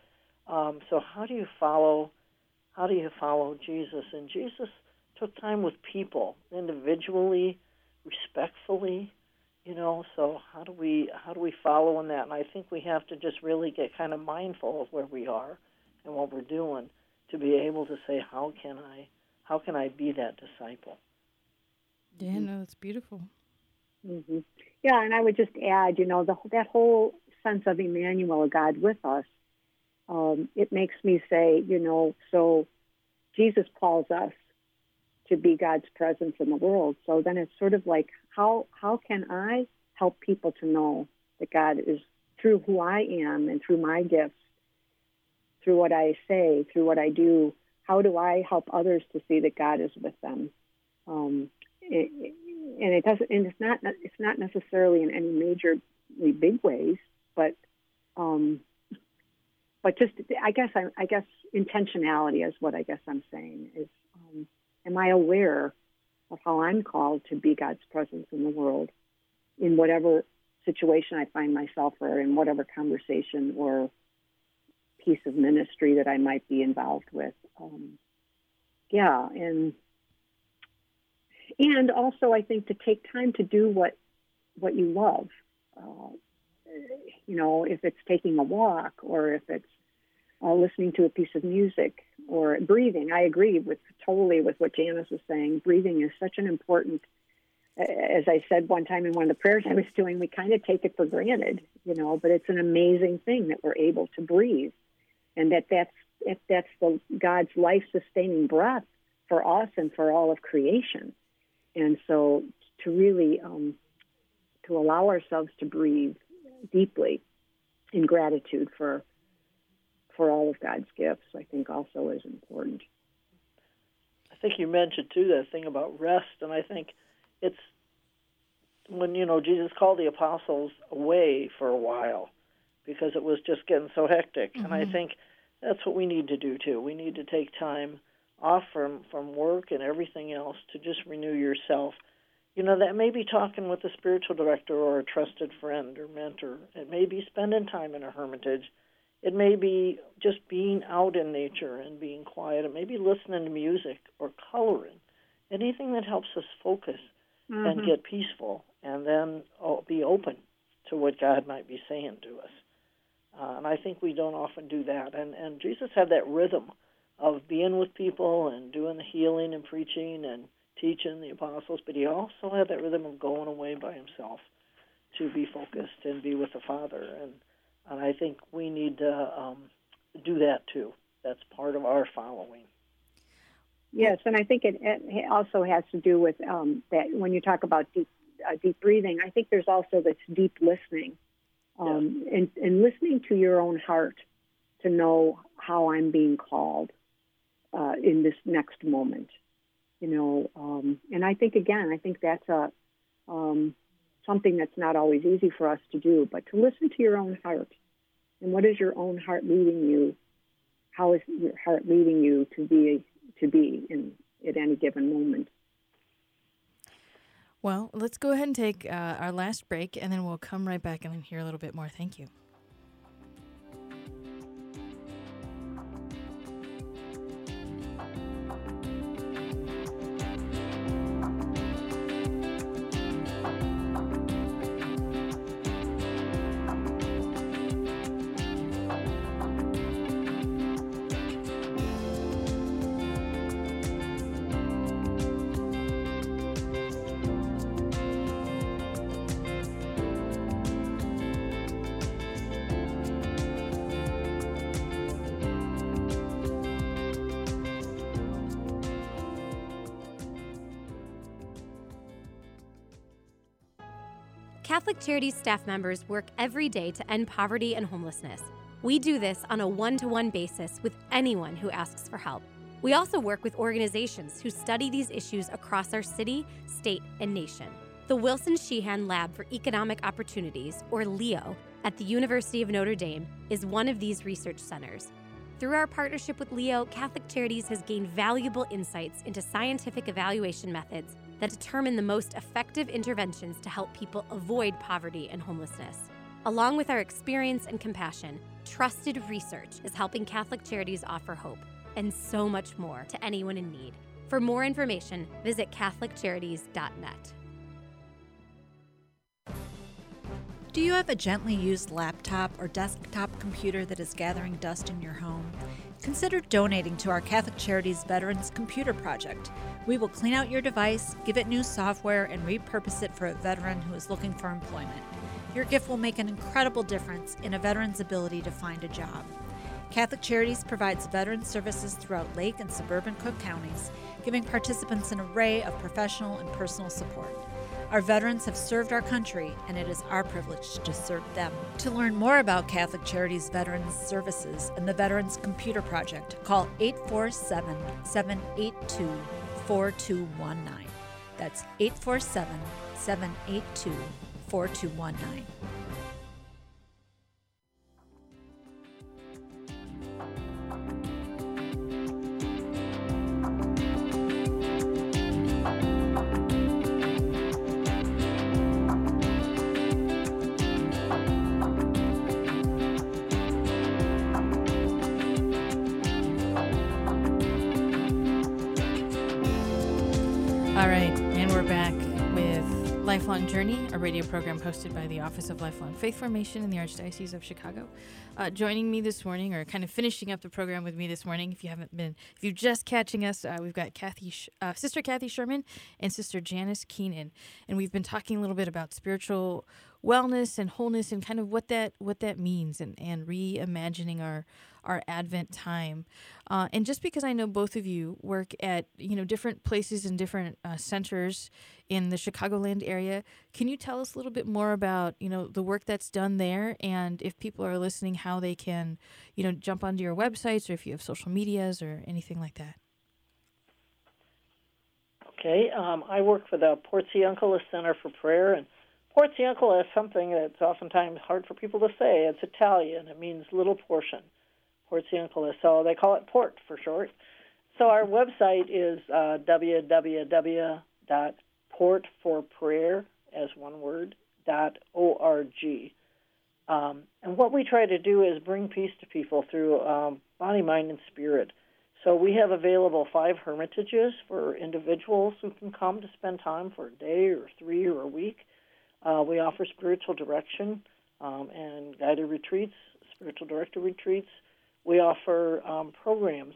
Um, so how do you follow? How do you follow Jesus? And Jesus took time with people individually, respectfully, you know. So how do we how do we follow in that? And I think we have to just really get kind of mindful of where we are and what we're doing to be able to say, how can I how can I be that disciple? yeah no it's beautiful hmm Yeah, and I would just add, you know, the, that whole sense of Emmanuel, God with us, um, it makes me say, you know, so Jesus calls us to be God's presence in the world. So then it's sort of like, how how can I help people to know that God is through who I am and through my gifts, through what I say, through what I do? How do I help others to see that God is with them? Um, and it doesn't and it's not it's not necessarily in any majorly big ways but um but just i guess i, I guess intentionality is what i guess i'm saying is um, am i aware of how i'm called to be god's presence in the world in whatever situation i find myself or in whatever conversation or piece of ministry that i might be involved with? Um, yeah and and also I think to take time to do what what you love. Uh, you know, if it's taking a walk or if it's uh, listening to a piece of music or breathing. I agree with totally with what Janice was saying. Breathing is such an important. As I said one time in one of the prayers I was doing, we kind of take it for granted, you know, but it's an amazing thing that we're able to breathe, and that that's if that's the God's life-sustaining breath for us and for all of creation. And so to really um, to allow ourselves to breathe deeply in gratitude for for all of God's gifts, I think also is important. I think you mentioned too that thing about rest, and I think it's when you know Jesus called the apostles away for a while because it was just getting so hectic, and I think that's what we need to do too. We need to take time off from from work and everything else to just renew yourself. You know that may be talking with a spiritual director or a trusted friend or mentor. It may be spending time in a hermitage. It may be just being out in nature and being quiet. It may be listening to music or coloring. anything that helps us focus Mm-hmm. and get peaceful, and then oh, be open to what God might be saying to us. Uh, and I think we don't often do that. And and Jesus had that rhythm of being with people and doing the healing and preaching and teaching the apostles, but he also had that rhythm of going away by himself to be focused and be with the Father. And and I think we need to um, do that too. That's part of our following. Yes, and I think it, it also has to do with um, that when you talk about deep, uh, deep breathing. I think there's also this deep listening, um, and, and listening to your own heart to know how I'm being called uh, in this next moment. You know, um, and I think again, I think that's a um, something that's not always easy for us to do, but to listen to your own heart and what is your own heart leading you? How is your heart leading you to be to be in at any given moment? Well, let's go ahead and take uh, our last break, and then we'll come right back and hear a little bit more. Thank you. Charities staff members work every day to end poverty and homelessness. We do this on a one to one basis with anyone who asks for help. We also work with organizations who study these issues across our city, state, and nation. The Wilson Sheehan Lab for Economic Opportunities, or LEO, at the University of Notre Dame is one of these research centers. Through our partnership with LEO, Catholic Charities has gained valuable insights into scientific evaluation methods that determine the most effective interventions to help people avoid poverty and homelessness. Along with our experience and compassion, trusted research is helping Catholic Charities offer hope and so much more to anyone in need. For more information, visit CatholicCharities.net. Do you have a gently used laptop or desktop computer that is gathering dust in your home? Consider donating to our Catholic Charities Veterans Computer Project. We will clean out your device, give it new software, and repurpose it for a veteran who is looking for employment. Your gift will make an incredible difference in a veteran's ability to find a job. Catholic Charities provides veteran services throughout Lake and suburban Cook counties, giving participants an array of professional and personal support. Our veterans have served our country, and it is our privilege to serve them. To learn more about Catholic Charities Veterans Services and the Veterans Computer Project, call 847 782 4219. That's 847 782 4219. Radio program hosted by the Office of Lifelong Faith Formation in the Archdiocese of Chicago. Uh, joining me this morning, or kind of finishing up the program with me this morning, if you haven't been, if you're just catching us, uh, we've got Kathy, Sh- uh, Sister Kathy Sherman and Sister Janice Keenan, and we've been talking a little bit about spiritual wellness and wholeness and kind of what that what that means, and and reimagining our our Advent time. Uh, and just because I know both of you work at you know different places and different uh, centers in the Chicagoland area, can you tell us a little bit more about you know the work that's done there, and if people are listening, how they can you know jump onto your websites or if you have social medias or anything like that? Okay, um, I work for the Portiuncula Center for Prayer, and Portiuncula is something that's oftentimes hard for people to say. It's Italian. It means little portion. Portiuncula, so they call it Port for short. So our website is uh, www.portforprayer, as one word, dot org. Um, and what we try to do is bring peace to people through um, body, mind, and spirit. So we have available five hermitages for individuals who can come to spend time for a day or three or a week. Uh, we offer spiritual direction um, and guided retreats, spiritual director retreats. We offer um, programs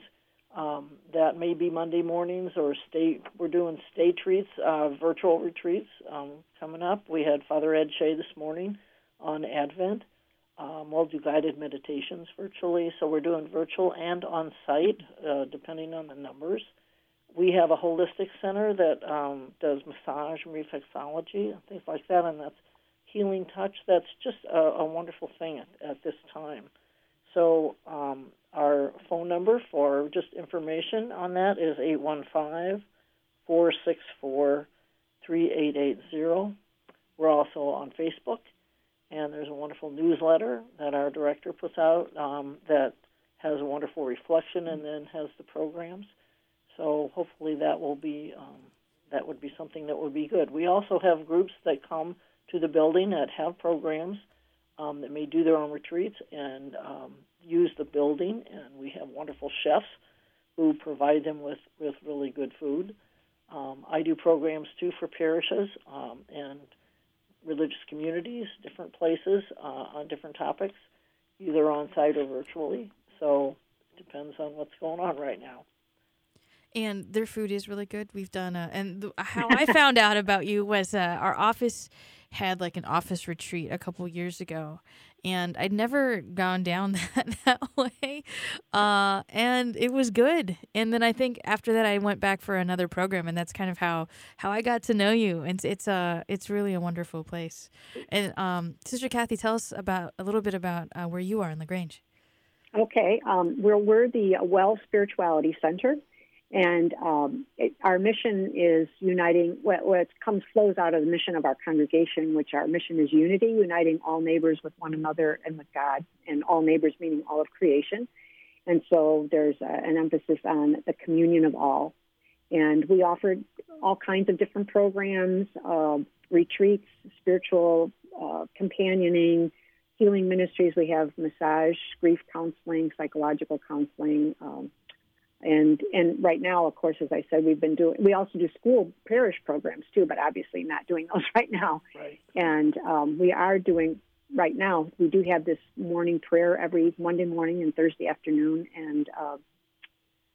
um, that may be Monday mornings or stay. We're doing stay treats, uh, virtual retreats um, coming up. We had Father Ed Shea this morning on Advent. Um, we'll do guided meditations virtually, so we're doing virtual and on site, uh, depending on the numbers. We have a holistic center that um, does massage and reflexology and things like that, and that's healing touch. That's just a, a wonderful thing at, at this time. So um, our phone number for just information on that is 815 464 3880. We're also on Facebook, and there's a wonderful newsletter that our director puts out um, that has a wonderful reflection and then has the programs. So hopefully that will be um, that would be something that would be good. We also have groups that come to the building that have programs um, that may do their own retreats and um, use the building. And we have wonderful chefs who provide them with, with really good food. Um, I do programs too for parishes um, and religious communities, different places uh, on different topics, either on site or virtually. So it depends on what's going on right now and their food is really good. We've done, a, and th- how [laughs] I found out about you was uh, our office had like an office retreat a couple years ago, and I'd never gone down [laughs] that that way, uh, and it was good. And then I think after that I went back for another program, and that's kind of how how I got to know you. And it's it's a it's really a wonderful place. And um, Sister Kathy, tell us about a little bit about uh, where you are in La Grange. Okay, um, we're we're the Well Spirituality Center. And um, it, our mission is uniting what, what comes flows out of the mission of our congregation, which our mission is unity, uniting all neighbors with one another and with God, and all neighbors meaning all of creation. And so there's a, an emphasis on the communion of all. And we offered all kinds of different programs, uh, retreats, spiritual uh, companioning, healing ministries. We have massage, grief counseling, psychological counseling. Um, and and right now, of course, as I said, we've been doing. We also do school parish programs too, but obviously not doing [laughs] those right now. Right. And um, we are doing right now. We do have this morning prayer every Monday morning and Thursday afternoon, and uh,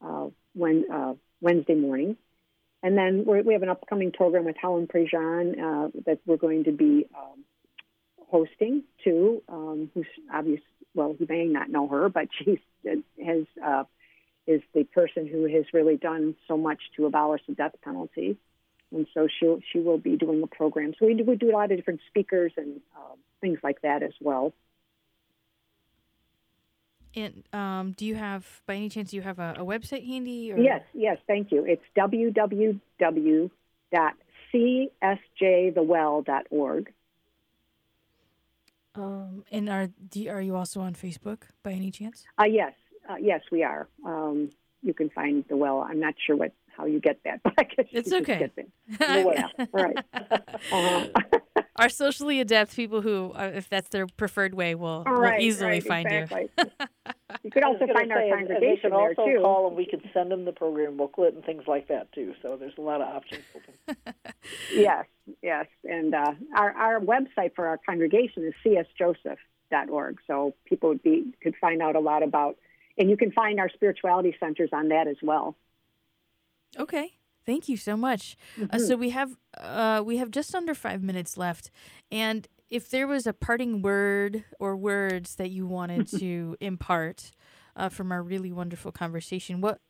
uh, when uh, Wednesday morning. And then we have an upcoming program with Helen Prejean uh, that we're going to be um, hosting too. Um, who's obvious? Well, you may not know her, but she has uh, is the person who has really done so much to abolish the death penalty. And so she she will be doing a program. So we do, we do a lot of different speakers and uh, things like that as well. And um, do you have, by any chance, do you have a, a website handy? Or? Yes, yes, thank you. It's www.csjthewell.org. Um, and are do, are you also on Facebook by any chance? Uh, yes, uh, yes, we are. Um, you can find the well. I'm not sure what how you get that, [laughs] but I guess it's okay. [laughs] The well, right. Uh-huh. Our socially adept people who, uh, if that's their preferred way, will, right, will easily right, find exactly. you. [laughs] you could also find say, our congregation they can there too. call and we can send them the program booklet and things like that too. So there's a lot of options for yes, yes, and uh, our our website for our congregation is csjoseph.org. So people would be could find out a lot about and you can find our spirituality centers on that as well. Okay. Thank you so much. Mm-hmm. Uh, so we have uh, we have just under five minutes left, and if there was a parting word or words that you wanted [laughs] to impart uh, from our really wonderful conversation, what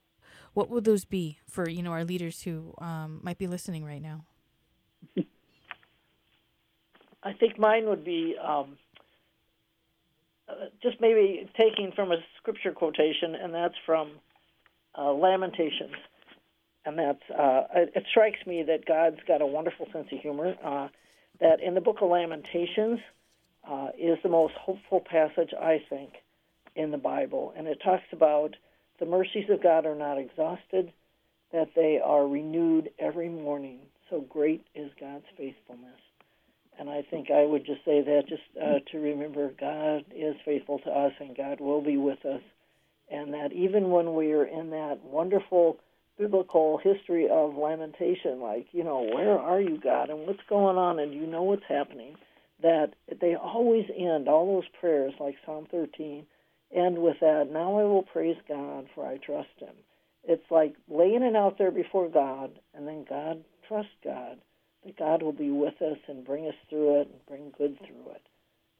what would those be for you know our leaders who um, might be listening right now? [laughs] I think mine would be um, uh, just maybe taking from a scripture quotation, and that's from uh, Lamentations. And that's uh, it, it, strikes me that God's got a wonderful sense of humor. Uh, that in the book of Lamentations uh, is the most hopeful passage I think in the Bible, and it talks about the mercies of God are not exhausted, that they are renewed every morning. So great is God's faithfulness. And I think I would just say that just uh, to remember God is faithful to us and God will be with us and that even when we're in that wonderful biblical history of lamentation, like, you know, where are you, God, and what's going on, and you know what's happening, that they always end, all those prayers, like Psalm 13, end with that, now I will praise God, for I trust Him. It's like laying it out there before God, and then God, trust God, that God will be with us and bring us through it and bring good through it.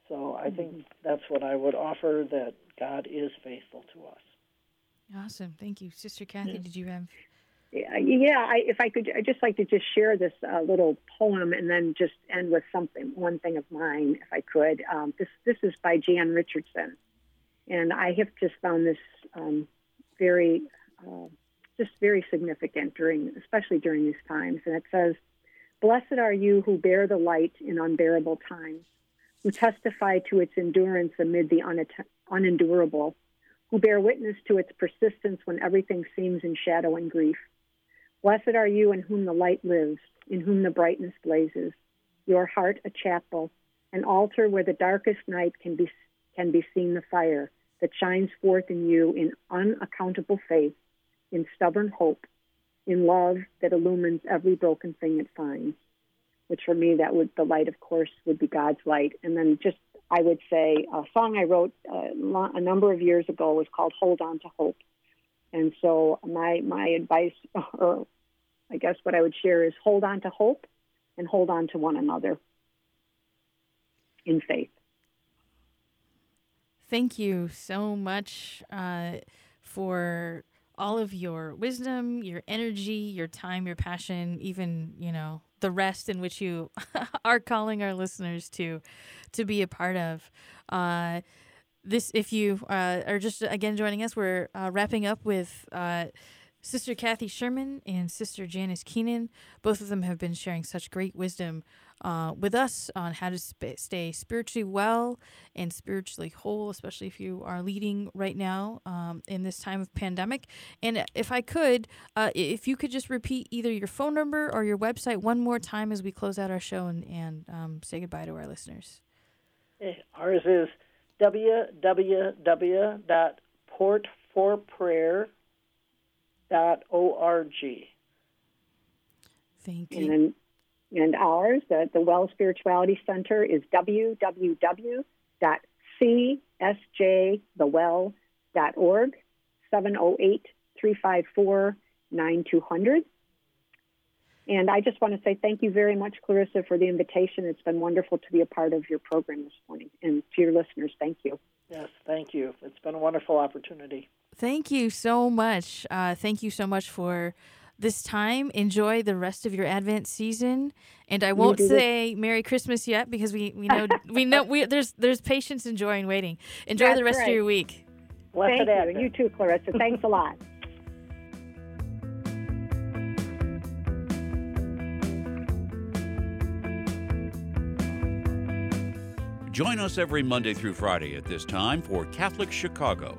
So I think mm-hmm. that's what I would offer that God is faithful to us. Awesome. Thank you. Sister Kathy, yeah. did you have yeah, I, if I could, I'd just like to just share this uh, little poem and then just end with something, one thing of mine, if I could. Um, this this is by Jan Richardson, and I have just found this um, very, uh, just very significant during, especially during these times. And it says, "Blessed are you who bear the light in unbearable times, who testify to its endurance amid the unendurable." Who bear witness to its persistence when everything seems in shadow and grief Blessed are you in whom the light lives, in whom the brightness blazes, your heart a chapel, an altar where the darkest night can be, can be seen the fire that shines forth in you in unaccountable faith, in stubborn hope, in love that illumines every broken thing it finds. Which for me, that would the light, of course, would be God's light. And then just I would say a song I wrote uh, a number of years ago was called "Hold On to Hope." And so my my advice, [laughs] or I guess what I would share is hold on to hope and hold on to one another in faith. Thank you so much uh, for all of your wisdom, your energy, your time, your passion, even you know the rest in which you [laughs] are calling our listeners to to be a part of. Uh, this, if you uh, are just again joining us, we're uh, wrapping up with uh, Sister Kathy Sherman and Sister Janice Keenan. Both of them have been sharing such great wisdom uh, with us on how to sp- stay spiritually well and spiritually whole, especially if you are leading right now um, in this time of pandemic. And if I could, uh, if you could just repeat either your phone number or your website one more time as we close out our show and, and um, say goodbye to our listeners. Ours is www.portforprayer.org. Thank you. And, and ours, the, the Well Spirituality Center, is www.csjthewell.org, 708 354 9200. And I just want to say thank you very much, Clarissa, for the invitation. It's been wonderful to be a part of your program this morning. And to your listeners, thank you. Yes, thank you. It's been a wonderful opportunity. Thank you so much. Uh, thank you so much for this time. Enjoy the rest of your Advent season. And I won't say Merry Christmas yet because we, we know [laughs] we know we there's there's patience and joy in waiting. Enjoy That's the rest right. of your week. Blessed Thank Advent. you. You too, Clarissa. Thanks a lot. Join us every Monday through Friday at this time for Catholic Chicago.